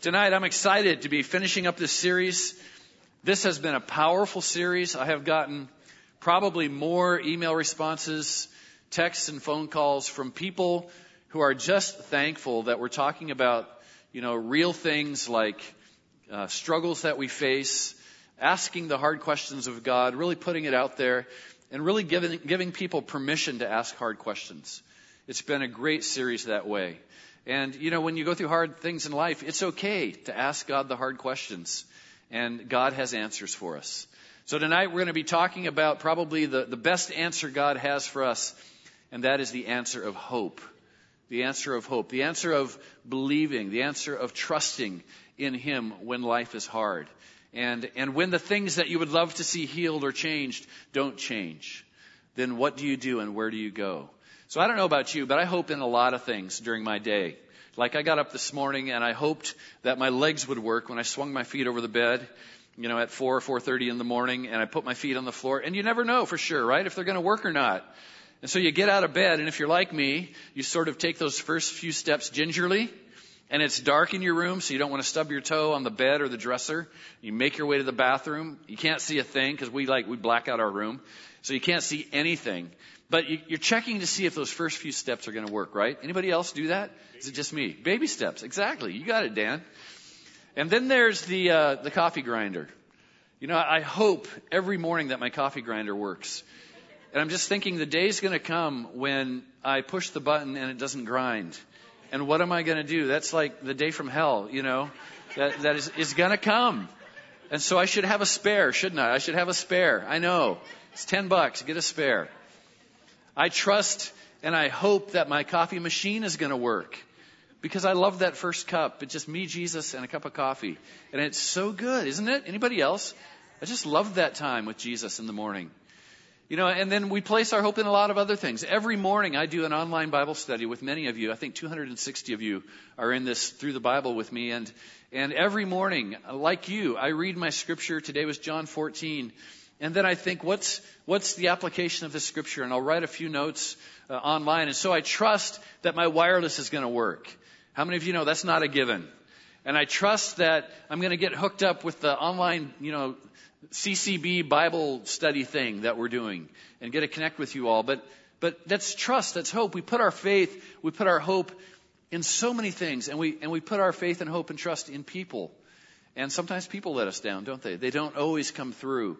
Tonight, I'm excited to be finishing up this series. This has been a powerful series. I have gotten probably more email responses, texts, and phone calls from people who are just thankful that we're talking about, you know, real things like uh, struggles that we face, asking the hard questions of God, really putting it out there, and really giving, giving people permission to ask hard questions. It's been a great series that way. And, you know, when you go through hard things in life, it's okay to ask God the hard questions. And God has answers for us. So tonight we're going to be talking about probably the, the best answer God has for us, and that is the answer of hope. The answer of hope. The answer of believing. The answer of trusting in Him when life is hard. And, and when the things that you would love to see healed or changed don't change, then what do you do and where do you go? So I don't know about you, but I hope in a lot of things during my day. Like I got up this morning and I hoped that my legs would work when I swung my feet over the bed, you know, at 4 or 4.30 in the morning and I put my feet on the floor. And you never know for sure, right? If they're going to work or not. And so you get out of bed and if you're like me, you sort of take those first few steps gingerly and it's dark in your room, so you don't want to stub your toe on the bed or the dresser. You make your way to the bathroom. You can't see a thing because we like, we black out our room. So you can't see anything. But you're checking to see if those first few steps are going to work, right? Anybody else do that? Is it just me? Baby steps, exactly. You got it, Dan. And then there's the uh, the coffee grinder. You know, I hope every morning that my coffee grinder works. And I'm just thinking the day's going to come when I push the button and it doesn't grind. And what am I going to do? That's like the day from hell, you know, that, that is, is going to come. And so I should have a spare, shouldn't I? I should have a spare. I know. It's 10 bucks. Get a spare. I trust and I hope that my coffee machine is going to work because I love that first cup. It's just me, Jesus, and a cup of coffee. And it's so good, isn't it? Anybody else? I just love that time with Jesus in the morning. You know, and then we place our hope in a lot of other things. Every morning I do an online Bible study with many of you. I think 260 of you are in this through the Bible with me. And, and every morning, like you, I read my scripture. Today was John 14. And then I think, what's, what's the application of this scripture? And I'll write a few notes uh, online. And so I trust that my wireless is going to work. How many of you know that's not a given? And I trust that I'm going to get hooked up with the online, you know, CCB Bible study thing that we're doing and get to connect with you all. But, but that's trust. That's hope. We put our faith, we put our hope in so many things and we, and we put our faith and hope and trust in people. And sometimes people let us down, don't they? They don't always come through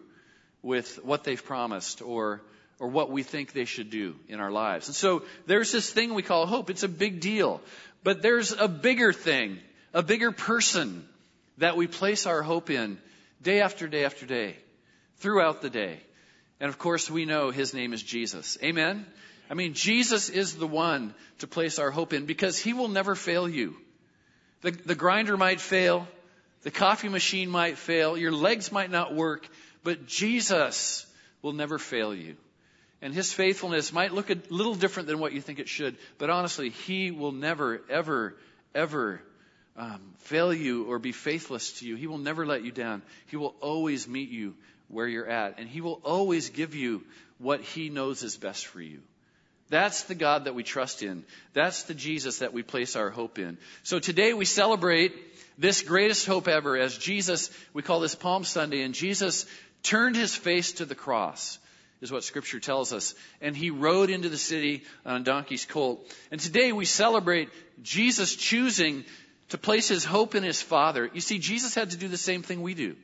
with what they've promised or or what we think they should do in our lives. And so there's this thing we call hope. It's a big deal. But there's a bigger thing, a bigger person that we place our hope in day after day after day, throughout the day. And of course, we know his name is Jesus. Amen? I mean, Jesus is the one to place our hope in because he will never fail you. The, the grinder might fail. The coffee machine might fail. Your legs might not work. But Jesus will never fail you. And his faithfulness might look a little different than what you think it should, but honestly, he will never, ever, ever um, fail you or be faithless to you. He will never let you down. He will always meet you where you're at, and he will always give you what he knows is best for you. That's the God that we trust in. That's the Jesus that we place our hope in. So today we celebrate this greatest hope ever as Jesus, we call this Palm Sunday, and Jesus turned his face to the cross, is what scripture tells us. And he rode into the city on a donkey's colt. And today we celebrate Jesus choosing to place his hope in his Father. You see, Jesus had to do the same thing we do.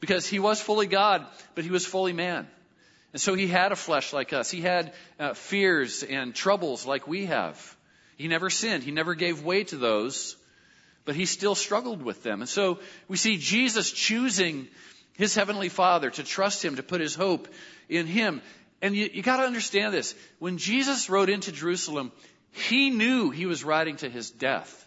Because he was fully God, but he was fully man. And so he had a flesh like us. He had uh, fears and troubles like we have. He never sinned. He never gave way to those, but he still struggled with them. And so we see Jesus choosing his heavenly father, to trust him, to put his hope in him. And you, you gotta understand this. When Jesus rode into Jerusalem, he knew he was riding to his death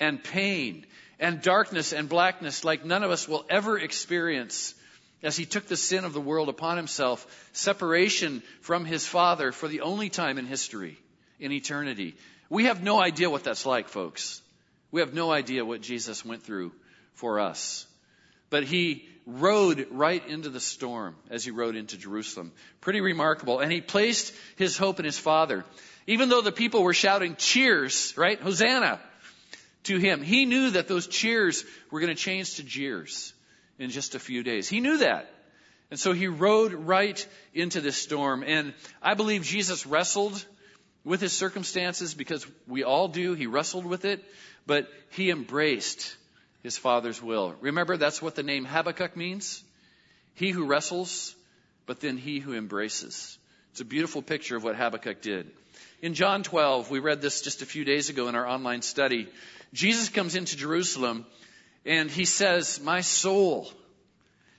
and pain and darkness and blackness like none of us will ever experience as he took the sin of the world upon himself, separation from his father for the only time in history, in eternity. We have no idea what that's like, folks. We have no idea what Jesus went through for us. But he rode right into the storm as he rode into Jerusalem. Pretty remarkable. And he placed his hope in his Father. Even though the people were shouting cheers, right? Hosanna to him. He knew that those cheers were going to change to jeers in just a few days. He knew that. And so he rode right into this storm. And I believe Jesus wrestled with his circumstances because we all do. He wrestled with it, but he embraced his father's will. Remember, that's what the name Habakkuk means? He who wrestles, but then he who embraces. It's a beautiful picture of what Habakkuk did. In John 12, we read this just a few days ago in our online study. Jesus comes into Jerusalem and he says, My soul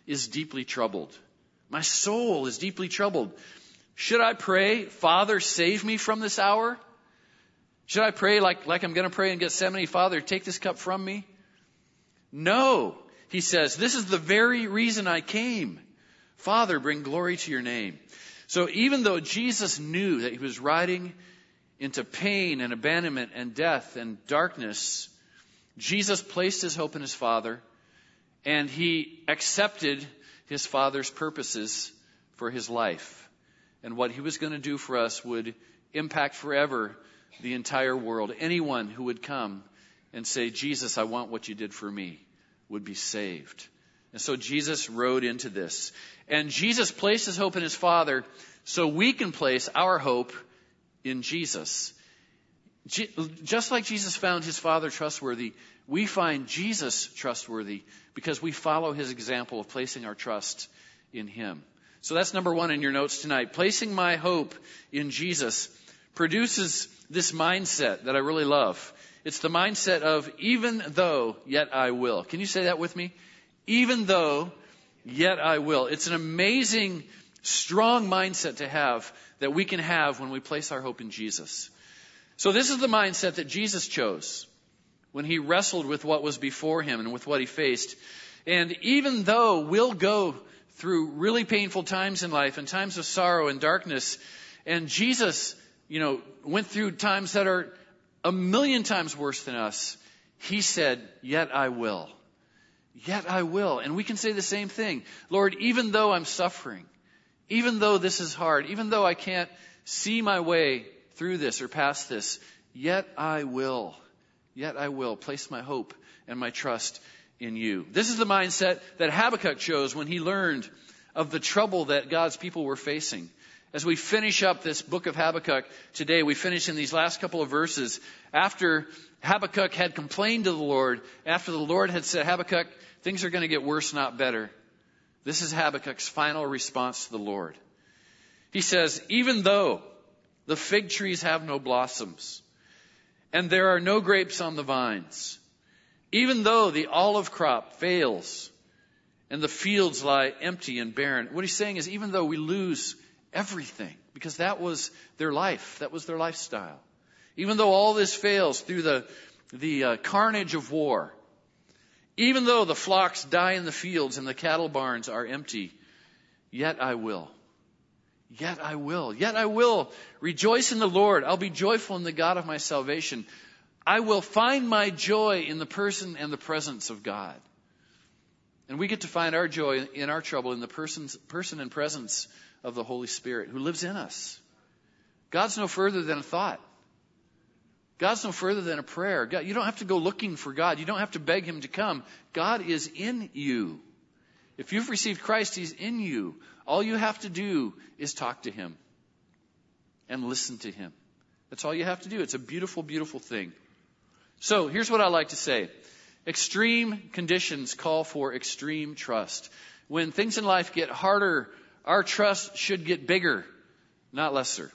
is deeply troubled. My soul is deeply troubled. Should I pray, Father, save me from this hour? Should I pray like, like I'm going to pray in Gethsemane, Father, take this cup from me? No, he says, this is the very reason I came. Father, bring glory to your name. So even though Jesus knew that he was riding into pain and abandonment and death and darkness, Jesus placed his hope in his Father and he accepted his Father's purposes for his life. And what he was going to do for us would impact forever the entire world. Anyone who would come and say, Jesus, I want what you did for me, would be saved. And so Jesus rode into this. And Jesus placed his hope in his Father so we can place our hope in Jesus. Just like Jesus found his Father trustworthy, we find Jesus trustworthy because we follow his example of placing our trust in him. So that's number one in your notes tonight. Placing my hope in Jesus produces this mindset that I really love. It's the mindset of even though, yet I will. Can you say that with me? Even though, yet I will. It's an amazing, strong mindset to have that we can have when we place our hope in Jesus. So this is the mindset that Jesus chose when he wrestled with what was before him and with what he faced. And even though we'll go through really painful times in life and times of sorrow and darkness, and Jesus, you know, went through times that are a million times worse than us, he said, Yet I will. Yet I will. And we can say the same thing. Lord, even though I'm suffering, even though this is hard, even though I can't see my way through this or past this, yet I will. Yet I will place my hope and my trust in you. This is the mindset that Habakkuk chose when he learned of the trouble that God's people were facing. As we finish up this book of Habakkuk today, we finish in these last couple of verses after Habakkuk had complained to the Lord, after the Lord had said, Habakkuk, things are going to get worse, not better. This is Habakkuk's final response to the Lord. He says, even though the fig trees have no blossoms and there are no grapes on the vines, even though the olive crop fails and the fields lie empty and barren, what he's saying is even though we lose everything, because that was their life, that was their lifestyle, even though all this fails through the, the uh, carnage of war, even though the flocks die in the fields and the cattle barns are empty, yet I will. Yet I will. Yet I will rejoice in the Lord. I'll be joyful in the God of my salvation. I will find my joy in the person and the presence of God. And we get to find our joy in our trouble in the person's, person and presence of the Holy Spirit who lives in us. God's no further than a thought. God's no further than a prayer. God, you don't have to go looking for God. You don't have to beg Him to come. God is in you. If you've received Christ, He's in you. All you have to do is talk to Him and listen to Him. That's all you have to do. It's a beautiful, beautiful thing. So here's what I like to say. Extreme conditions call for extreme trust. When things in life get harder, our trust should get bigger, not lesser.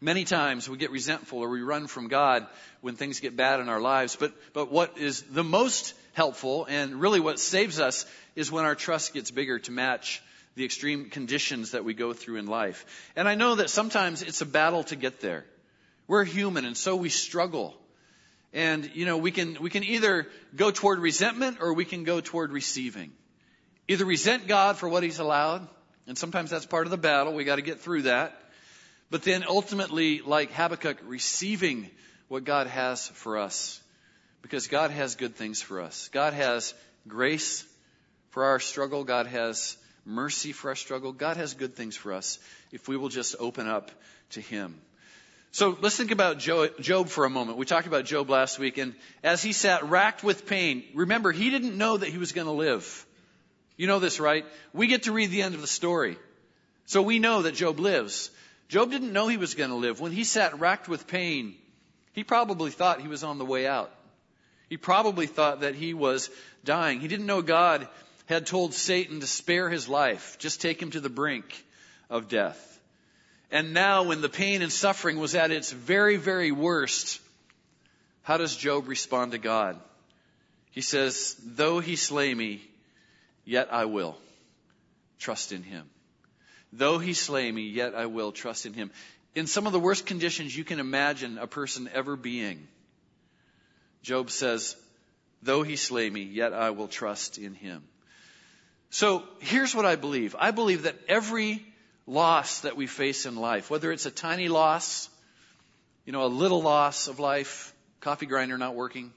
Many times we get resentful or we run from God when things get bad in our lives. But, but what is the most helpful and really what saves us is when our trust gets bigger to match the extreme conditions that we go through in life. And I know that sometimes it's a battle to get there. We're human and so we struggle. And, you know, we can, we can either go toward resentment or we can go toward receiving. Either resent God for what He's allowed, and sometimes that's part of the battle. We got to get through that. But then ultimately, like Habakkuk, receiving what God has for us. Because God has good things for us. God has grace for our struggle. God has mercy for our struggle. God has good things for us if we will just open up to Him. So let's think about Job for a moment. We talked about Job last week, and as he sat racked with pain, remember, he didn't know that he was going to live. You know this, right? We get to read the end of the story. So we know that Job lives. Job didn't know he was going to live. When he sat racked with pain, he probably thought he was on the way out. He probably thought that he was dying. He didn't know God had told Satan to spare his life, just take him to the brink of death. And now, when the pain and suffering was at its very, very worst, how does Job respond to God? He says, Though he slay me, yet I will trust in him. Though he slay me, yet I will trust in him. In some of the worst conditions you can imagine a person ever being, Job says, Though he slay me, yet I will trust in him. So here's what I believe. I believe that every loss that we face in life, whether it's a tiny loss, you know, a little loss of life, coffee grinder not working,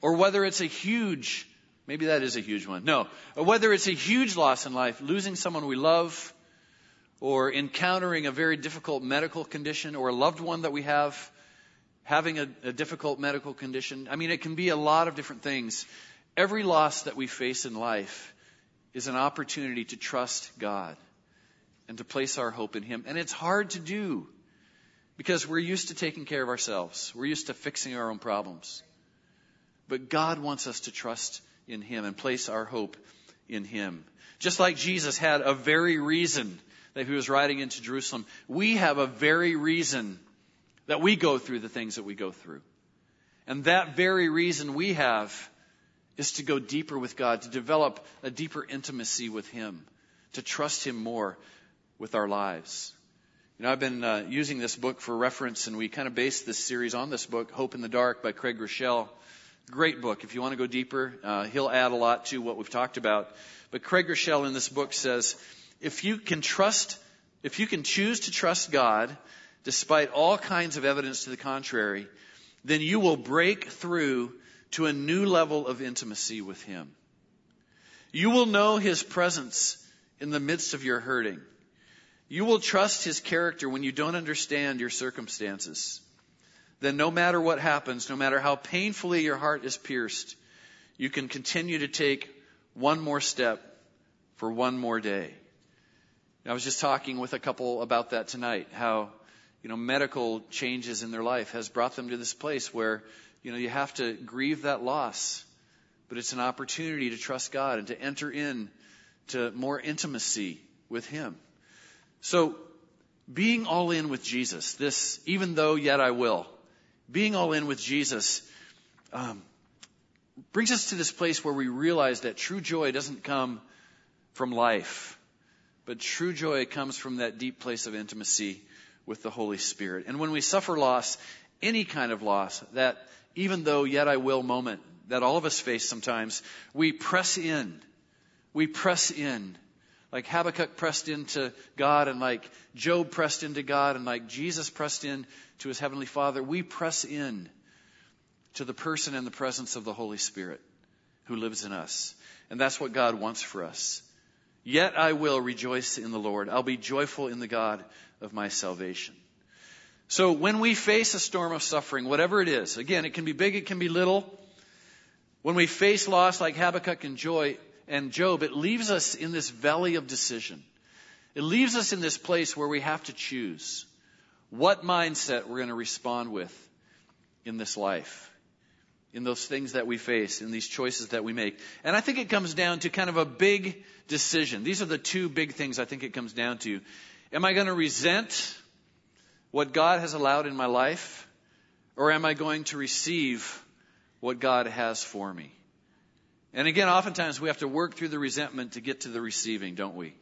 or whether it's a huge, maybe that is a huge one, no, whether it's a huge loss in life, losing someone we love, or encountering a very difficult medical condition, or a loved one that we have having a, a difficult medical condition. I mean, it can be a lot of different things. Every loss that we face in life is an opportunity to trust God and to place our hope in Him. And it's hard to do because we're used to taking care of ourselves. We're used to fixing our own problems. But God wants us to trust in Him and place our hope in Him. Just like Jesus had a very reason that He was riding into Jerusalem, we have a very reason that we go through the things that we go through. And that very reason we have is to go deeper with God, to develop a deeper intimacy with Him, to trust Him more, with our lives. You know, I've been uh, using this book for reference, and we kind of based this series on this book, Hope in the Dark by Craig Groeschel. Great book. If you want to go deeper, uh, he'll add a lot to what we've talked about. But Craig Groeschel in this book says, if you can trust, if you can choose to trust God, despite all kinds of evidence to the contrary, then you will break through to a new level of intimacy with Him. You will know His presence in the midst of your hurting. You will trust his character when you don't understand your circumstances. Then no matter what happens, no matter how painfully your heart is pierced, you can continue to take one more step for one more day. I was just talking with a couple about that tonight, how, you know, medical changes in their life has brought them to this place where, you know, you have to grieve that loss, but it's an opportunity to trust God and to enter in to more intimacy with Him. So, being all in with Jesus, this, even though yet I will, being all in with Jesus, um, brings us to this place where we realize that true joy doesn't come from life, but true joy comes from that deep place of intimacy with the Holy Spirit. And when we suffer loss, any kind of loss, that even though yet I will moment that all of us face sometimes, we press in. We press in like Habakkuk pressed into God and like Job pressed into God and like Jesus pressed in to his heavenly Father, we press in to the person and the presence of the Holy Spirit who lives in us. And that's what God wants for us. Yet I will rejoice in the Lord. I'll be joyful in the God of my salvation. So when we face a storm of suffering, whatever it is, again, it can be big, it can be little. When we face loss like Habakkuk and joy, and Job, it leaves us in this valley of decision. It leaves us in this place where we have to choose what mindset we're going to respond with in this life, in those things that we face, in these choices that we make. And I think it comes down to kind of a big decision. These are the two big things I think it comes down to. Am I going to resent what God has allowed in my life? Or am I going to receive what God has for me? And again, oftentimes we have to work through the resentment to get to the receiving, don't we?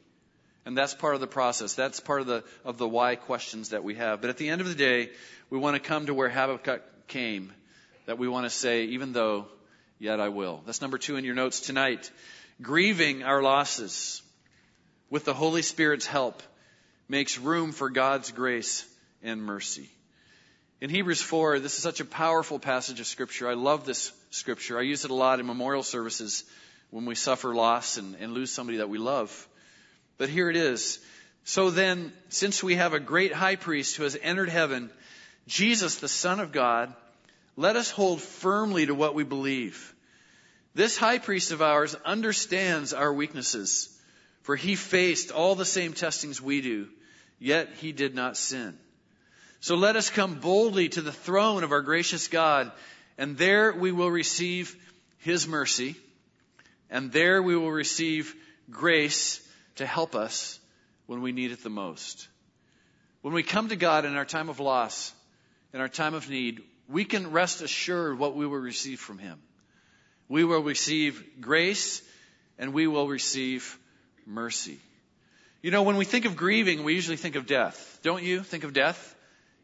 And that's part of the process. That's part of the, of the why questions that we have. But at the end of the day, we want to come to where Habakkuk came, that we want to say, even though, yet I will. That's number two in your notes tonight. Grieving our losses with the Holy Spirit's help makes room for God's grace and mercy. In Hebrews 4, this is such a powerful passage of Scripture. I love this Scripture. I use it a lot in memorial services when we suffer loss and, and lose somebody that we love. But here it is. So then, since we have a great high priest who has entered heaven, Jesus, the Son of God, let us hold firmly to what we believe. This high priest of ours understands our weaknesses, for he faced all the same testings we do, yet he did not sin. So let us come boldly to the throne of our gracious God, and there we will receive his mercy, and there we will receive grace to help us when we need it the most. When we come to God in our time of loss, in our time of need, we can rest assured what we will receive from Him. We will receive grace and we will receive mercy. You know, when we think of grieving, we usually think of death. Don't you think of death?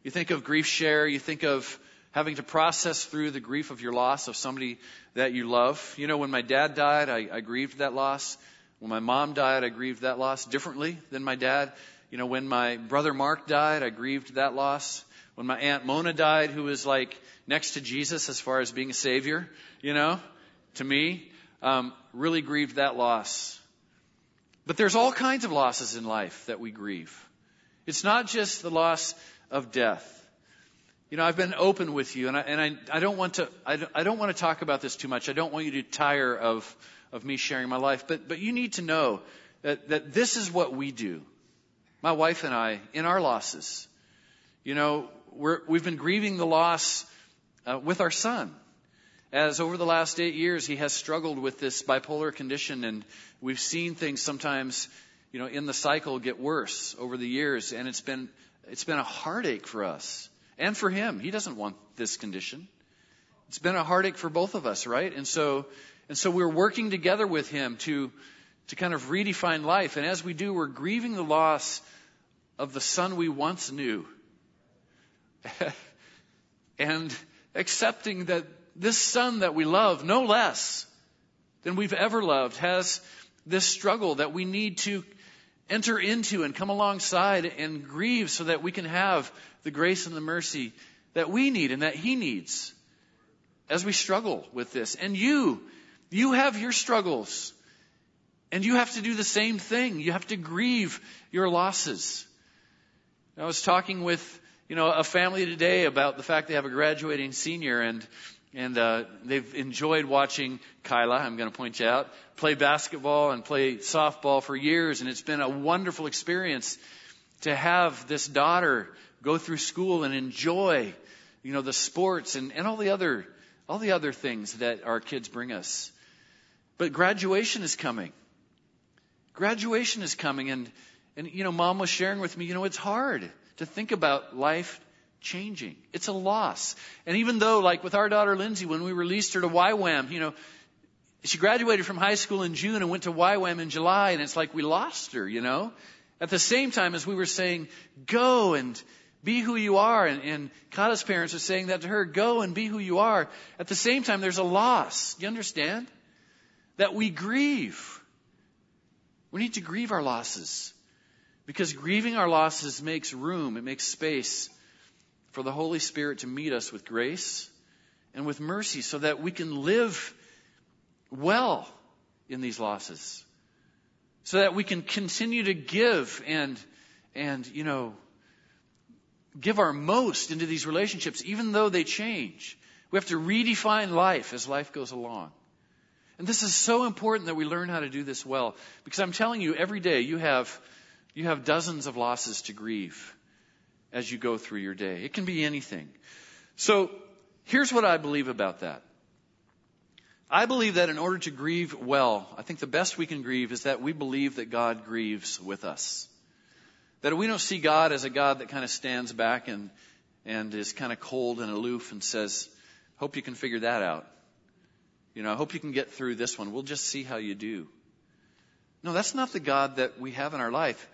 You think of GriefShare. You think of having to process through the grief of your loss of somebody that you love. You know, when my dad died, I, I grieved that loss. When my mom died, I grieved that loss differently than my dad. You know, when my brother Mark died, I grieved that loss. When my aunt Mona died, who was like next to Jesus as far as being a savior, you know, to me, um, really grieved that loss. But there's all kinds of losses in life that we grieve. It's not just the loss of death. You know, I've been open with you, and I, and I, I don't want to, I I don't want to talk about this too much. I don't want you to tire of, of me sharing my life, but, but you need to know that, that this is what we do. My wife and I, in our losses. You know, we're, we've been grieving the loss uh, with our son. As over the last eight years, he has struggled with this bipolar condition, and we've seen things sometimes, you know, in the cycle get worse over the years, and it's been it's been a heartache for us and for him. He doesn't want this condition. It's been a heartache for both of us, right? And so, and so we're working together with him to to kind of redefine life, and as we do, we're grieving the loss of the son we once knew. and accepting that this son that we love no less than we've ever loved has this struggle that we need to enter into and come alongside and grieve so that we can have the grace and the mercy that we need and that he needs as we struggle with this. And you, you have your struggles. And you have to do the same thing. You have to grieve your losses. I was talking with, you know, a family today about the fact they have a graduating senior and, and, uh, they've enjoyed watching Kyla, I'm going to point you out, play basketball and play softball for years. And it's been a wonderful experience to have this daughter go through school and enjoy, you know, the sports and, and all the other, all the other things that our kids bring us. But graduation is coming. Graduation is coming and, and, you know, mom was sharing with me, you know, it's hard to think about life changing. It's a loss. And even though, like with our daughter Lindsay, when we released her to YWAM, you know, she graduated from high school in June and went to YWAM in July, and it's like we lost her, you know? At the same time as we were saying, go and be who you are, and, and Kata's parents are saying that to her, go and be who you are. At the same time, there's a loss. You understand? That we grieve. We need to grieve our losses. Because grieving our losses makes room, it makes space for the Holy Spirit to meet us with grace and with mercy so that we can live well in these losses. So that we can continue to give and, and, you know, give our most into these relationships, even though they change. We have to redefine life as life goes along. And this is so important that we learn how to do this well. Because I'm telling you, every day you have you have dozens of losses to grieve as you go through your day. It can be anything. So here's what I believe about that. I believe that in order to grieve well, I think the best we can grieve is that we believe that God grieves with us. That we don't see God as a God that kind of stands back and, and is kind of cold and aloof and says, hope you can figure that out. You know, I hope you can get through this one. We'll just see how you do. No, that's not the God that we have in our life.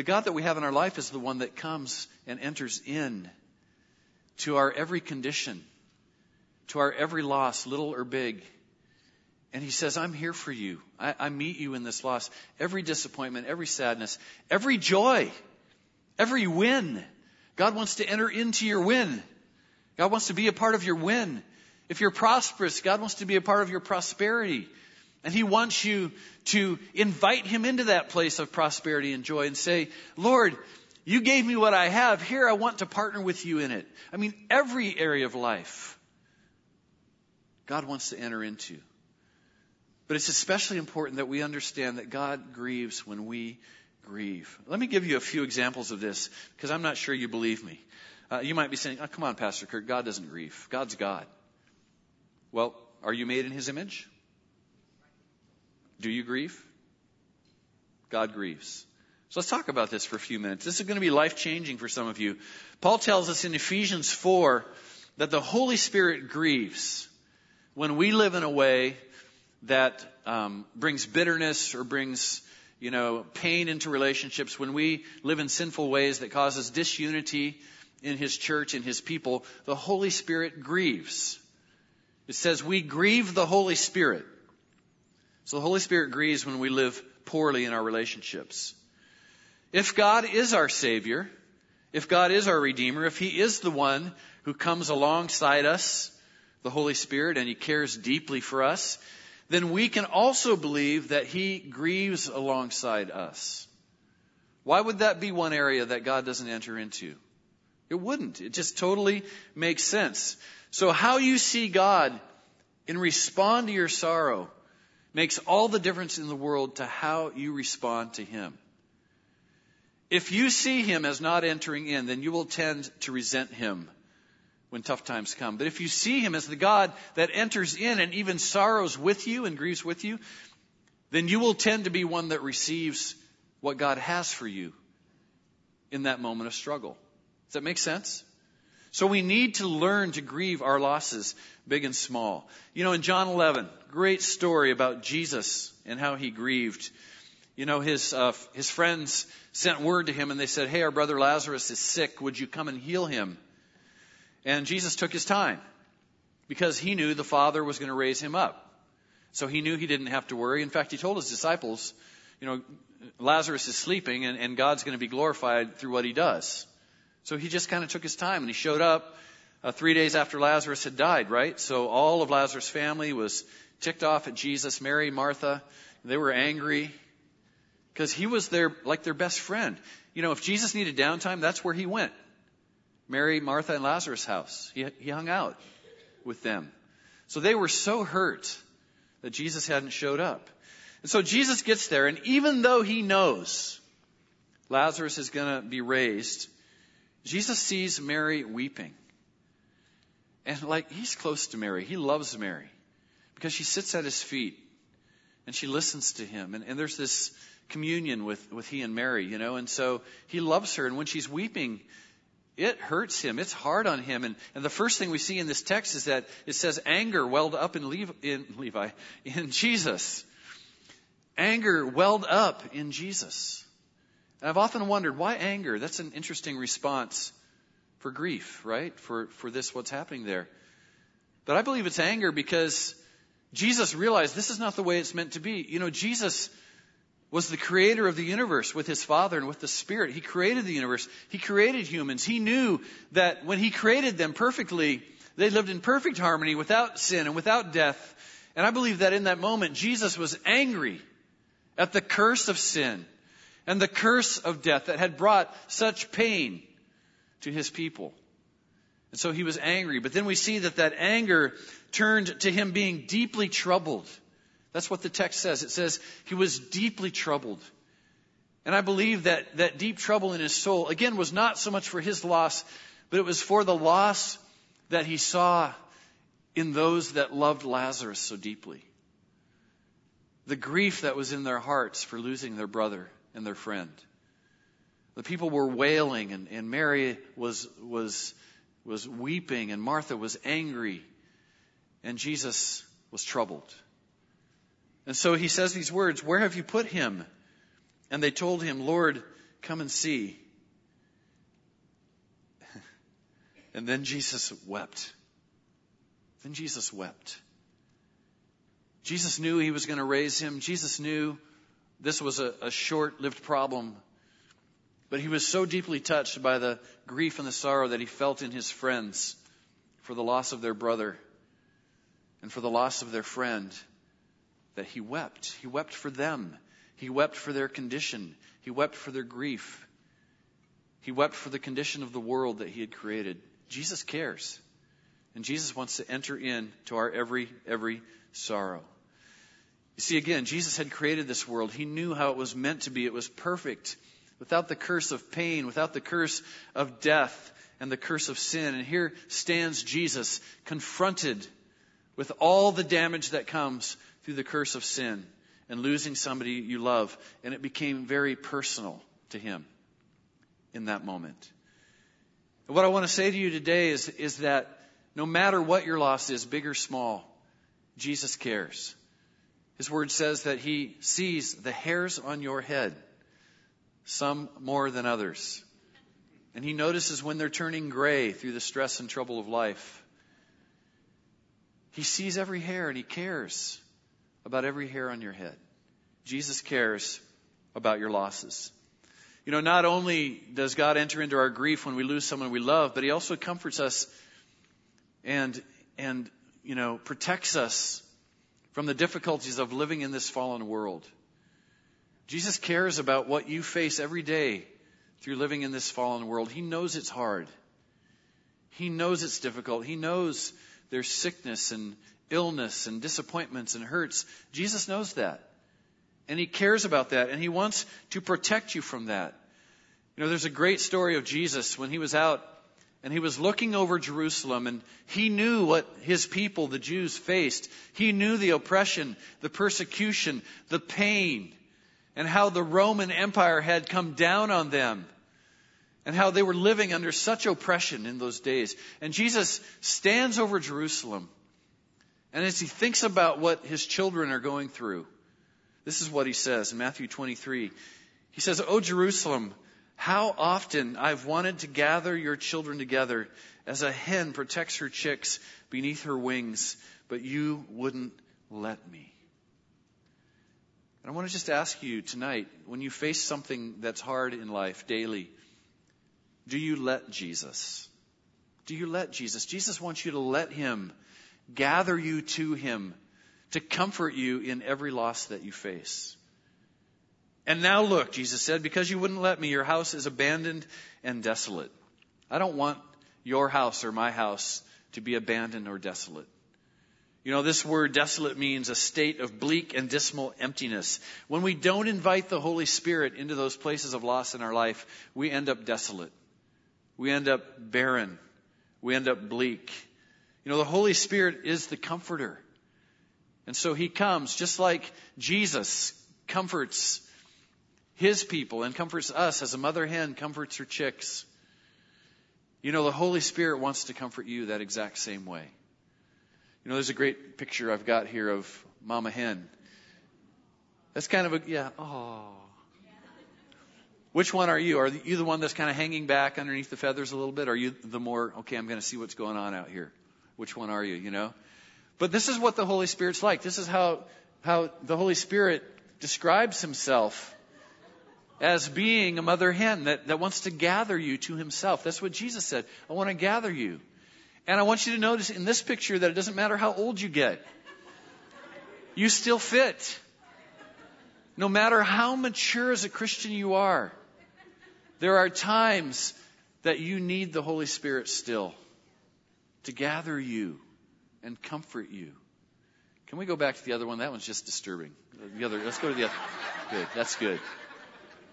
The God that we have in our life is the one that comes and enters in to our every condition, to our every loss, little or big. And he says, I'm here for you. I, I, meet you in this loss. Every disappointment, every sadness, every joy, every win. God wants to enter into your win. God wants to be a part of your win. If you're prosperous, God wants to be a part of your prosperity. And He wants you to invite Him into that place of prosperity and joy and say, Lord, You gave me what I have. Here, I want to partner with you in it. I mean, every area of life, God wants to enter into. But it's especially important that we understand that God grieves when we grieve. Let me give you a few examples of this because I'm not sure you believe me. Uh, you might be saying, oh, come on, Pastor Kirk, God doesn't grieve. God's God. Well, are you made in His image? Do you grieve? God grieves. So let's talk about this for a few minutes. This is going to be life changing for some of you. Paul tells us in Ephesians 4 that the Holy Spirit grieves when we live in a way that um, brings bitterness or brings you know pain into relationships when we live in sinful ways that causes disunity in his church and his people the holy spirit grieves it says we grieve the holy spirit so the holy spirit grieves when we live poorly in our relationships if god is our savior if god is our redeemer if he is the one who comes alongside us the Holy Spirit and He cares deeply for us, then we can also believe that He grieves alongside us. Why would that be one area that God doesn't enter into? It wouldn't. It just totally makes sense. So how you see God in respond to your sorrow makes all the difference in the world to how you respond to Him. If you see Him as not entering in, then you will tend to resent Him when tough times come. But if you see him as the God that enters in and even sorrows with you and grieves with you, then you will tend to be one that receives what God has for you in that moment of struggle. Does that make sense? So we need to learn to grieve our losses, big and small. You know, in John 11, great story about Jesus and how he grieved. You know, his, uh, his friends sent word to him and they said, Hey, our brother Lazarus is sick. Would you come and heal him? And Jesus took his time because he knew the Father was going to raise him up. So he knew he didn't have to worry. In fact, he told his disciples, you know, Lazarus is sleeping and, and God's going to be glorified through what he does. So he just kind of took his time and he showed up uh, three days after Lazarus had died, right? So all of Lazarus' family was ticked off at Jesus. Mary, Martha, they were angry because he was their, like their best friend. You know, if Jesus needed downtime, that's where he went. Mary, Martha, and Lazarus' house. He, he hung out with them. So they were so hurt that Jesus hadn't showed up. And so Jesus gets there, and even though he knows Lazarus is going to be raised, Jesus sees Mary weeping. And like, he's close to Mary. He loves Mary because she sits at his feet and she listens to him. And, and there's this communion with, with he and Mary, you know, and so he loves her. And when she's weeping, it hurts him. It's hard on him. And, and the first thing we see in this text is that it says anger welled up in Levi, in Levi, in Jesus. Anger welled up in Jesus. And I've often wondered why anger? That's an interesting response for grief, right? For, for this, what's happening there. But I believe it's anger because Jesus realized this is not the way it's meant to be. You know, Jesus was the creator of the universe with his Father and with the Spirit. He created the universe. He created humans. He knew that when he created them perfectly, they lived in perfect harmony without sin and without death. And I believe that in that moment, Jesus was angry at the curse of sin and the curse of death that had brought such pain to his people. And so he was angry. But then we see that that anger turned to him being deeply troubled. That's what the text says. It says he was deeply troubled. And I believe that that deep trouble in his soul, again, was not so much for his loss, but it was for the loss that he saw in those that loved Lazarus so deeply. The grief that was in their hearts for losing their brother and their friend. The people were wailing and, and Mary was, was, was weeping and Martha was angry and Jesus was troubled. And so he says these words, Where have you put him? And they told him, Lord, come and see. And then Jesus wept. Then Jesus wept. Jesus knew he was going to raise him. Jesus knew this was a, a short lived problem. But he was so deeply touched by the grief and the sorrow that he felt in his friends for the loss of their brother and for the loss of their friend that he wept. He wept for them. He wept for their condition. He wept for their grief. He wept for the condition of the world that he had created. Jesus cares. And Jesus wants to enter into our every, every sorrow. You see, again, Jesus had created this world. He knew how it was meant to be. It was perfect, without the curse of pain, without the curse of death and the curse of sin. And here stands Jesus, confronted with all the damage that comes through the curse of sin and losing somebody you love. And it became very personal to him in that moment. And what I want to say to you today is, is that no matter what your loss is, big or small, Jesus cares. His word says that he sees the hairs on your head, some more than others. And he notices when they're turning gray through the stress and trouble of life. He sees every hair and he cares about every hair on your head. Jesus cares about your losses. You know, not only does God enter into our grief when we lose someone we love, but he also comforts us and, and, you know, protects us from the difficulties of living in this fallen world. Jesus cares about what you face every day through living in this fallen world. He knows it's hard. He knows it's difficult. He knows there's sickness and illness and disappointments and hurts. Jesus knows that. And he cares about that and he wants to protect you from that. You know, there's a great story of Jesus when he was out and he was looking over Jerusalem and he knew what his people, the Jews, faced. He knew the oppression, the persecution, the pain, and how the Roman Empire had come down on them and how they were living under such oppression in those days. And Jesus stands over Jerusalem and as he thinks about what his children are going through, this is what he says in Matthew 23. He says, O Jerusalem, how often I've wanted to gather your children together as a hen protects her chicks beneath her wings, but you wouldn't let me. And I want to just ask you tonight, when you face something that's hard in life daily, do you let Jesus? Do you let Jesus? Jesus wants you to let Him gather you to Him to comfort you in every loss that you face. And now look, Jesus said, because you wouldn't let me, your house is abandoned and desolate. I don't want your house or my house to be abandoned or desolate. You know, this word desolate means a state of bleak and dismal emptiness. When we don't invite the Holy Spirit into those places of loss in our life, we end up desolate. We end up barren. We end up bleak. You know, the Holy Spirit is the comforter. And so he comes just like Jesus comforts his people and comforts us as a mother hen comforts her chicks. You know, the Holy Spirit wants to comfort you that exact same way. You know, there's a great picture I've got here of Mama Hen. That's kind of a, yeah, oh. Which one are you? Are you the one that's kind of hanging back underneath the feathers a little bit? Are you the more, okay, I'm going to see what's going on out here? Which one are you, you know? But this is what the Holy Spirit's like. This is how, how the Holy Spirit describes himself as being a mother hen that, that wants to gather you to himself. That's what Jesus said. I want to gather you. And I want you to notice in this picture that it doesn't matter how old you get, you still fit. No matter how mature as a Christian you are, there are times that you need the Holy Spirit still to gather you and comfort you. Can we go back to the other one? That one's just disturbing. The other, let's go to the other. Good. That's good.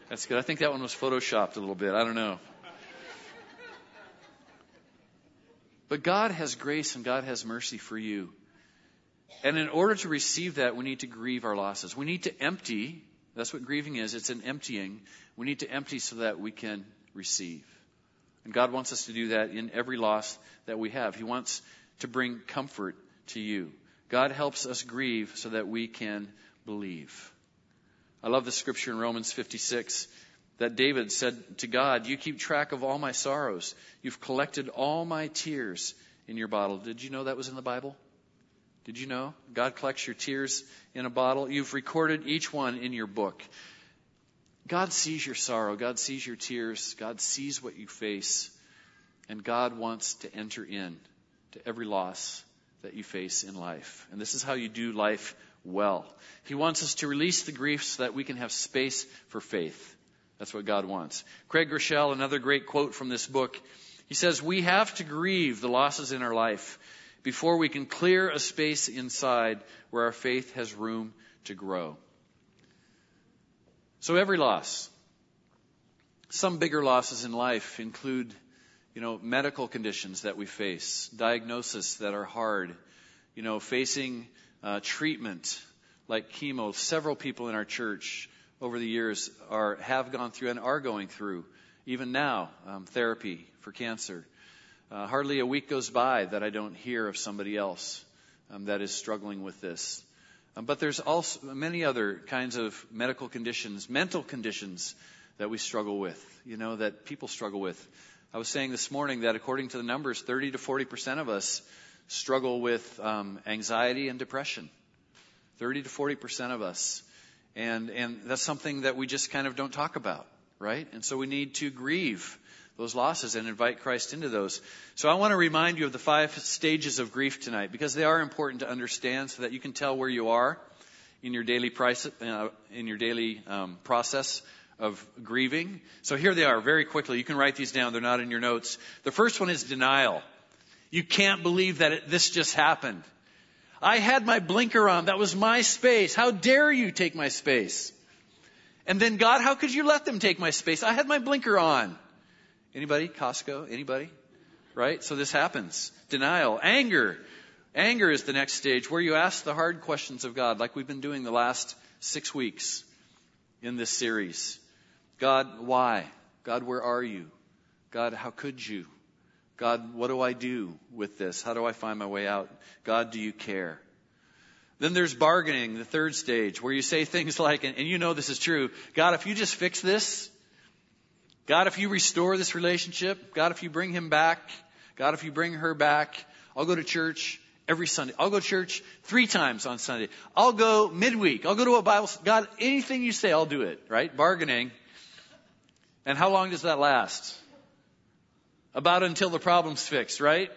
That's good. I think that one was photoshopped a little bit. I don't know. But God has grace and God has mercy for you. And in order to receive that, we need to grieve our losses. We need to empty. That's what grieving is. It's an emptying. We need to empty so that we can receive. And God wants us to do that in every loss that we have. He wants to bring comfort to you. God helps us grieve so that we can believe. I love the scripture in Romans 56 that David said to God, You keep track of all my sorrows. You've collected all my tears in your bottle. Did you know that was in the Bible? Did you know? God collects your tears in a bottle. You've recorded each one in your book. God sees your sorrow. God sees your tears. God sees what you face. And God wants to enter in to every loss that you face in life. And this is how you do life well. He wants us to release the grief so that we can have space for faith. That's what God wants. Craig Groeschel, another great quote from this book, he says, We have to grieve the losses in our life before we can clear a space inside where our faith has room to grow. So every loss, some bigger losses in life include, you know, medical conditions that we face, diagnoses that are hard, you know, facing uh, treatment like chemo. Several people in our church over the years are have gone through and are going through, even now, um, therapy for cancer. Uh, hardly a week goes by that I don't hear of somebody else um, that is struggling with this. Um, but there's also many other kinds of medical conditions, mental conditions that we struggle with, you know, that people struggle with. I was saying this morning that according to the numbers, 30 to 40 percent of us struggle with um, anxiety and depression. 30 to 40 percent of us, and and that's something that we just kind of don't talk about, right? And so we need to grieve those losses and invite Christ into those. So I want to remind you of the five stages of grief tonight because they are important to understand so that you can tell where you are in your daily price, uh, in your daily um, process of grieving. So here they are very quickly. You can write these down. They're not in your notes. The first one is denial. You can't believe that it, this just happened. I had my blinker on. That was my space. How dare you take my space? And then God, how could you let them take my space? I had my blinker on. Anybody? Costco? Anybody? Right? So this happens. Denial. Anger. Anger is the next stage where you ask the hard questions of God, like we've been doing the last six weeks in this series. God, why? God, where are you? God, how could you? God, what do I do with this? How do I find my way out? God, do you care? Then there's bargaining, the third stage, where you say things like, and, and you know this is true, God, if you just fix this, God, if you restore this relationship, God, if you bring him back, God, if you bring her back, I'll go to church every Sunday. I'll go to church three times on Sunday. I'll go midweek. I'll go to a Bible. God, anything you say, I'll do it, right? Bargaining. And how long does that last? About until the problem's fixed, right?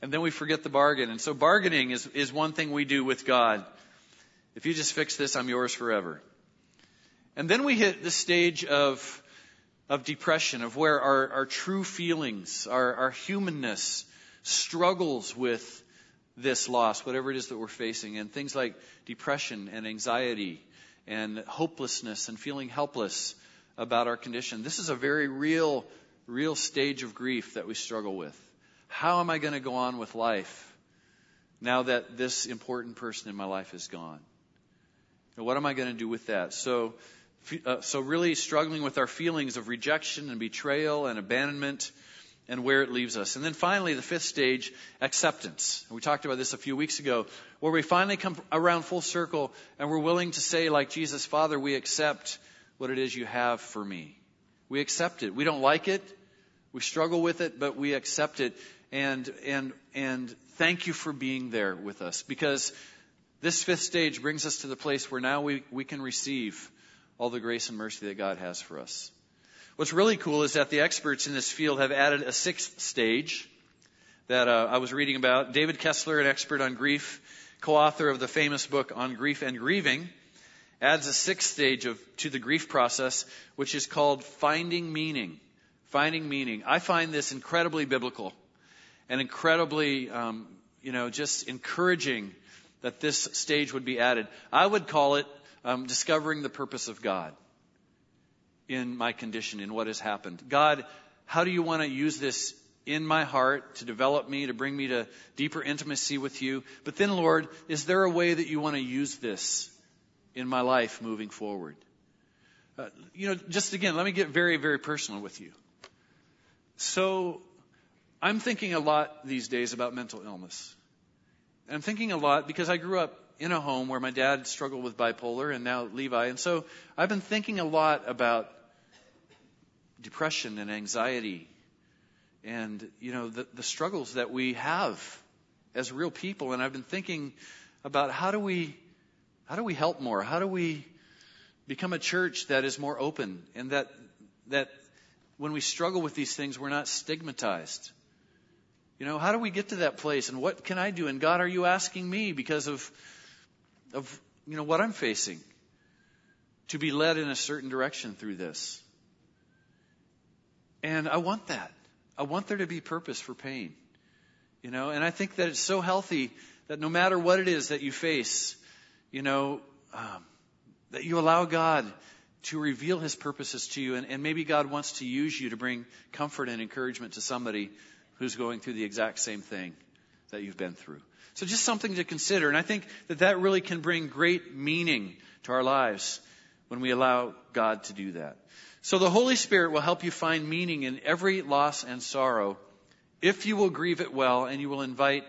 And then we forget the bargain. And so bargaining is, is one thing we do with God. If you just fix this, I'm yours forever. And then we hit the stage of of depression, of where our, our true feelings, our, our humanness struggles with this loss, whatever it is that we're facing, and things like depression and anxiety and hopelessness and feeling helpless about our condition. This is a very real, real stage of grief that we struggle with. How am I going to go on with life now that this important person in my life is gone? what am I going to do with that? So, uh, so really struggling with our feelings of rejection and betrayal and abandonment and where it leaves us. And then finally, the fifth stage, acceptance. We talked about this a few weeks ago, where we finally come around full circle and we're willing to say, like Jesus, Father, we accept what it is you have for me. We accept it. We don't like it. We struggle with it, but we accept it. And, and, and thank you for being there with us because this fifth stage brings us to the place where now we, we can receive all the grace and mercy that God has for us. What's really cool is that the experts in this field have added a sixth stage that uh, I was reading about. David Kessler, an expert on grief, co-author of the famous book on grief and grieving, adds a sixth stage of, to the grief process, which is called finding meaning. Finding meaning. I find this incredibly biblical and incredibly, um, you know, just encouraging that this stage would be added. I would call it um, discovering the purpose of God in my condition, in what has happened. God, how do you want to use this in my heart to develop me, to bring me to deeper intimacy with you? But then, Lord, is there a way that you want to use this in my life moving forward? Uh, you know, just again, let me get very, very personal with you. So, I'm thinking a lot these days about mental illness. And I'm thinking a lot because I grew up in a home where my dad struggled with bipolar and now Levi. And so I've been thinking a lot about depression and anxiety and, you know, the, the struggles that we have as real people. And I've been thinking about how do we, how do we help more? How do we become a church that is more open and that, that when we struggle with these things, we're not stigmatized. You know, how do we get to that place and what can I do? And God, are you asking me because of of you know what I'm facing to be led in a certain direction through this. And I want that. I want there to be purpose for pain. You know, and I think that it's so healthy that no matter what it is that you face, you know, um, that you allow God to reveal his purposes to you. And, and maybe God wants to use you to bring comfort and encouragement to somebody who's going through the exact same thing that you've been through. So just something to consider. And I think that that really can bring great meaning to our lives when we allow God to do that. So the Holy Spirit will help you find meaning in every loss and sorrow if you will grieve it well and you will invite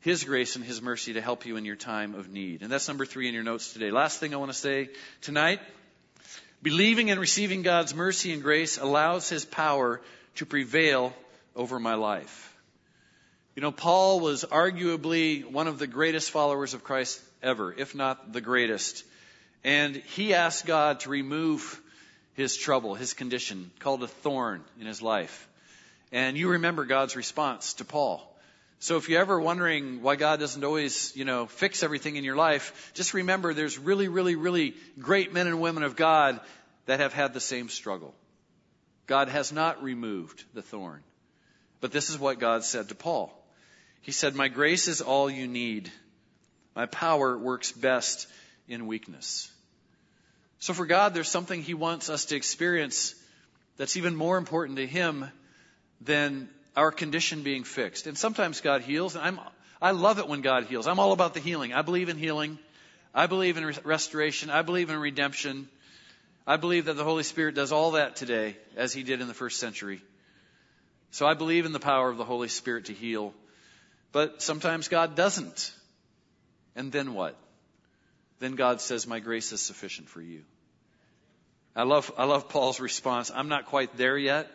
His grace and His mercy to help you in your time of need. And that's number three in your notes today. Last thing I want to say tonight Believing and receiving God's mercy and grace allows His power to prevail over my life. You know, Paul was arguably one of the greatest followers of Christ ever, if not the greatest. And he asked God to remove his trouble, his condition, called a thorn in his life. And you remember God's response to Paul. So if you're ever wondering why God doesn't always, you know, fix everything in your life, just remember there's really, really, really great men and women of God that have had the same struggle. God has not removed the thorn. But this is what God said to Paul. He said, My grace is all you need. My power works best in weakness. So for God, there's something He wants us to experience that's even more important to Him than our condition being fixed. And sometimes God heals, and I'm, I love it when God heals. I'm all about the healing. I believe in healing. I believe in restoration. I believe in redemption. I believe that the Holy Spirit does all that today, as He did in the first century. So I believe in the power of the Holy Spirit to heal. But sometimes God doesn't. And then what? Then God says, My grace is sufficient for you. I love, I love Paul's response. I'm not quite there yet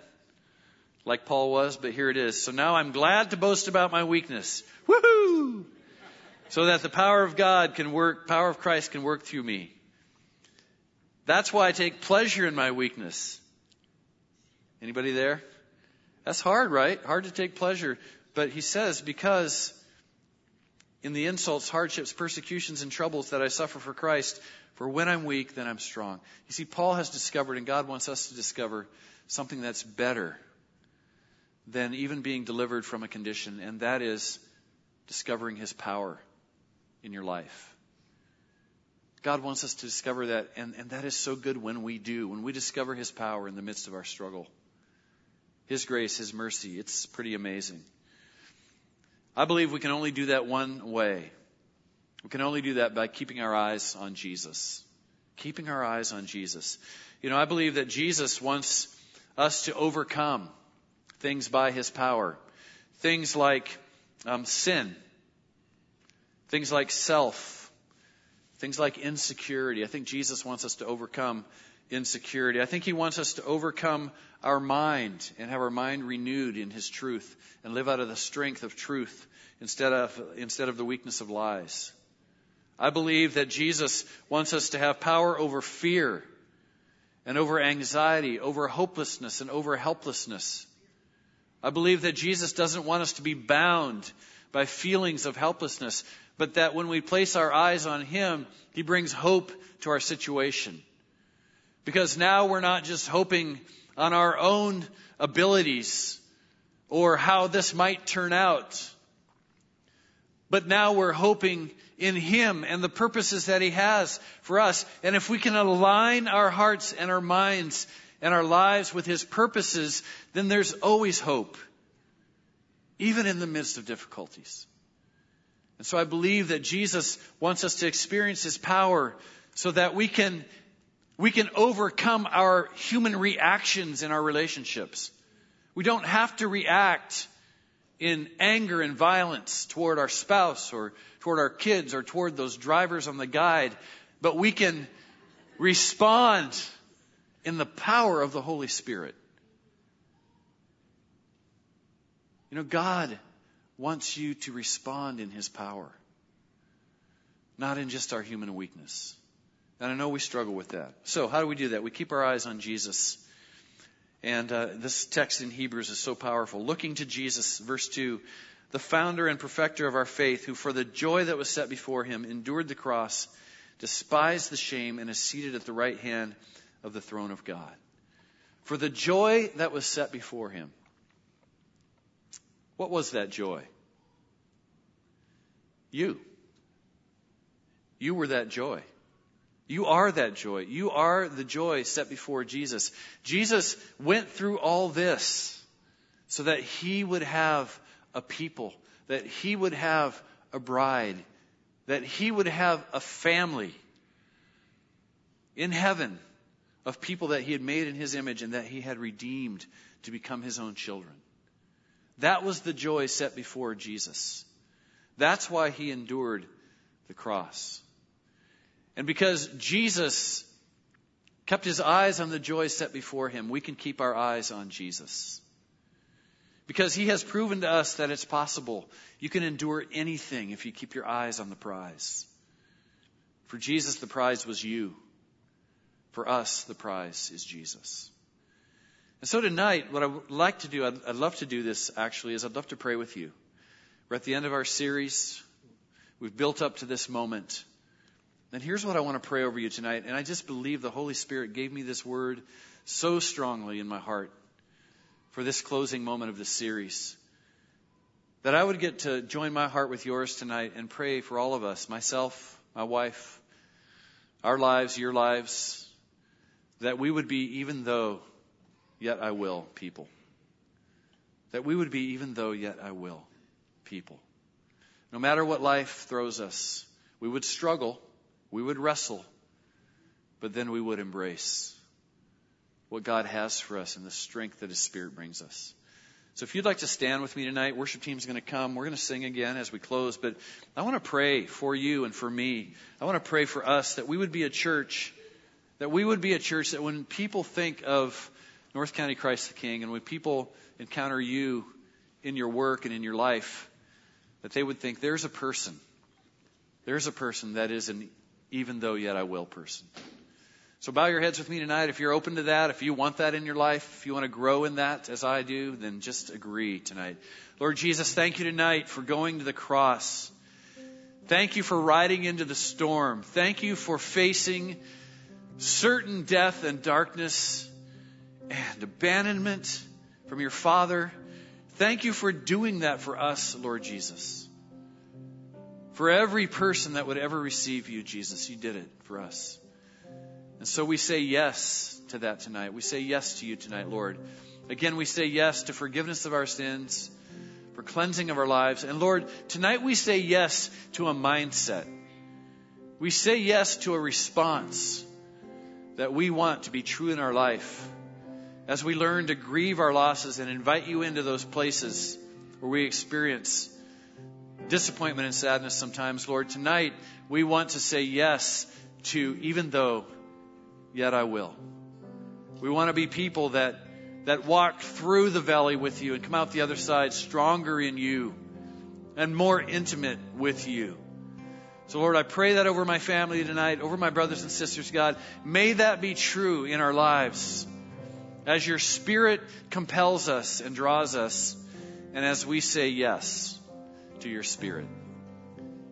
like Paul was, but here it is. So now I'm glad to boast about my weakness. Woohoo! So that the power of God can work, power of Christ can work through me. That's why I take pleasure in my weakness. Anybody there? That's hard, right? Hard to take pleasure. But he says, because in the insults, hardships, persecutions, and troubles that I suffer for Christ, for when I'm weak, then I'm strong. You see, Paul has discovered, and God wants us to discover, something that's better than even being delivered from a condition, and that is discovering His power in your life. God wants us to discover that, and, and that is so good when we do, when we discover His power in the midst of our struggle. His grace, His mercy, it's pretty amazing. I believe we can only do that one way. We can only do that by keeping our eyes on Jesus. Keeping our eyes on Jesus. You know, I believe that Jesus wants us to overcome things by his power. Things like um, sin, things like self, things like insecurity. I think Jesus wants us to overcome insecurity. I think he wants us to overcome our mind and have our mind renewed in his truth and live out of the strength of truth instead of, instead of the weakness of lies. I believe that Jesus wants us to have power over fear and over anxiety, over hopelessness and over helplessness. I believe that Jesus doesn't want us to be bound by feelings of helplessness, but that when we place our eyes on Him, He brings hope to our situation. Because now we're not just hoping on our own abilities or how this might turn out, but now we're hoping in Him and the purposes that He has for us. And if we can align our hearts and our minds and our lives with His purposes, then there's always hope, even in the midst of difficulties. And so I believe that Jesus wants us to experience His power so that we can, we can overcome our human reactions in our relationships. We don't have to react in anger and violence toward our spouse or toward our kids or toward those drivers on the guide, but we can respond in the power of the Holy Spirit. You know, God wants you to respond in His power, not in just our human weakness. And I know we struggle with that. So, how do we do that? We keep our eyes on Jesus. And uh, this text in Hebrews is so powerful. Looking to Jesus, verse 2, the founder and perfecter of our faith, who for the joy that was set before him endured the cross, despised the shame, and is seated at the right hand of the throne of God. for the joy that was set before him. What was that joy? You. You were that joy. You are that joy. You are the joy set before Jesus. Jesus went through all this so that he would have a people, that he would have a bride, that he would have a family in heaven of people that he had made in his image and that he had redeemed to become his own children. That was the joy set before Jesus. That's why he endured the cross. And because Jesus kept his eyes on the joy set before him, we can keep our eyes on Jesus. Because he has proven to us that it's possible. You can endure anything if you keep your eyes on the prize. For Jesus, the prize was you. For us, the prize is Jesus. And so tonight, what I would like to do, I'd, I'd love to do this actually, is I'd love to pray with you. We're at the end of our series. We've built up to this moment. And here's what I want to pray over you tonight. And I just believe the Holy Spirit gave me this word so strongly in my heart for this closing moment of this series. That I would get to join my heart with yours tonight and pray for all of us, myself, my wife, our lives, your lives, that we would be even though, yet I will, people. That we would be even though, yet I will, people. No matter what life throws us, we would struggle we would wrestle, but then we would embrace what God has for us and the strength that His Spirit brings us. So if you'd like to stand with me tonight, worship team's going to come. We're going to sing again as we close, but I want to pray for you and for me. I want to pray for us that we would be a church, that we would be a church that when people think of North County Christ the King and when people encounter you in your work and in your life, that they would think there's a person. There's a person that is an even though yet I will person. So bow your heads with me tonight. If you're open to that, if you want that in your life, if you want to grow in that as I do, then just agree tonight. Lord Jesus, thank you tonight for going to the cross. Thank you for riding into the storm. Thank you for facing certain death and darkness and abandonment from your Father. Thank you for doing that for us, Lord Jesus. For every person that would ever receive you, Jesus, you did it for us. And so we say yes to that tonight. We say yes to you tonight, Lord. Again, we say yes to forgiveness of our sins, for cleansing of our lives. And Lord, tonight we say yes to a mindset. We say yes to a response that we want to be true in our life as we learn to grieve our losses and invite you into those places where we experience disappointment and sadness sometimes, Lord, tonight we want to say yes to even though, yet I will. We want to be people that, that walk through the valley with you and come out the other side stronger in you and more intimate with you. So, Lord, I pray that over my family tonight, over my brothers and sisters, God. May that be true in our lives as your Spirit compels us and draws us, and as we say yes to your spirit.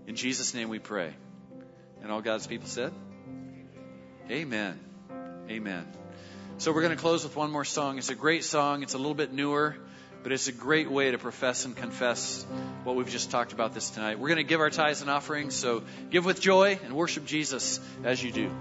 In Jesus' name we pray. And all God's people said, Amen. Amen. So we're going to close with one more song. It's a great song. It's a little bit newer, but it's a great way to profess and confess what we've just talked about this tonight. We're going to give our tithes and offerings, so give with joy and worship Jesus as you do.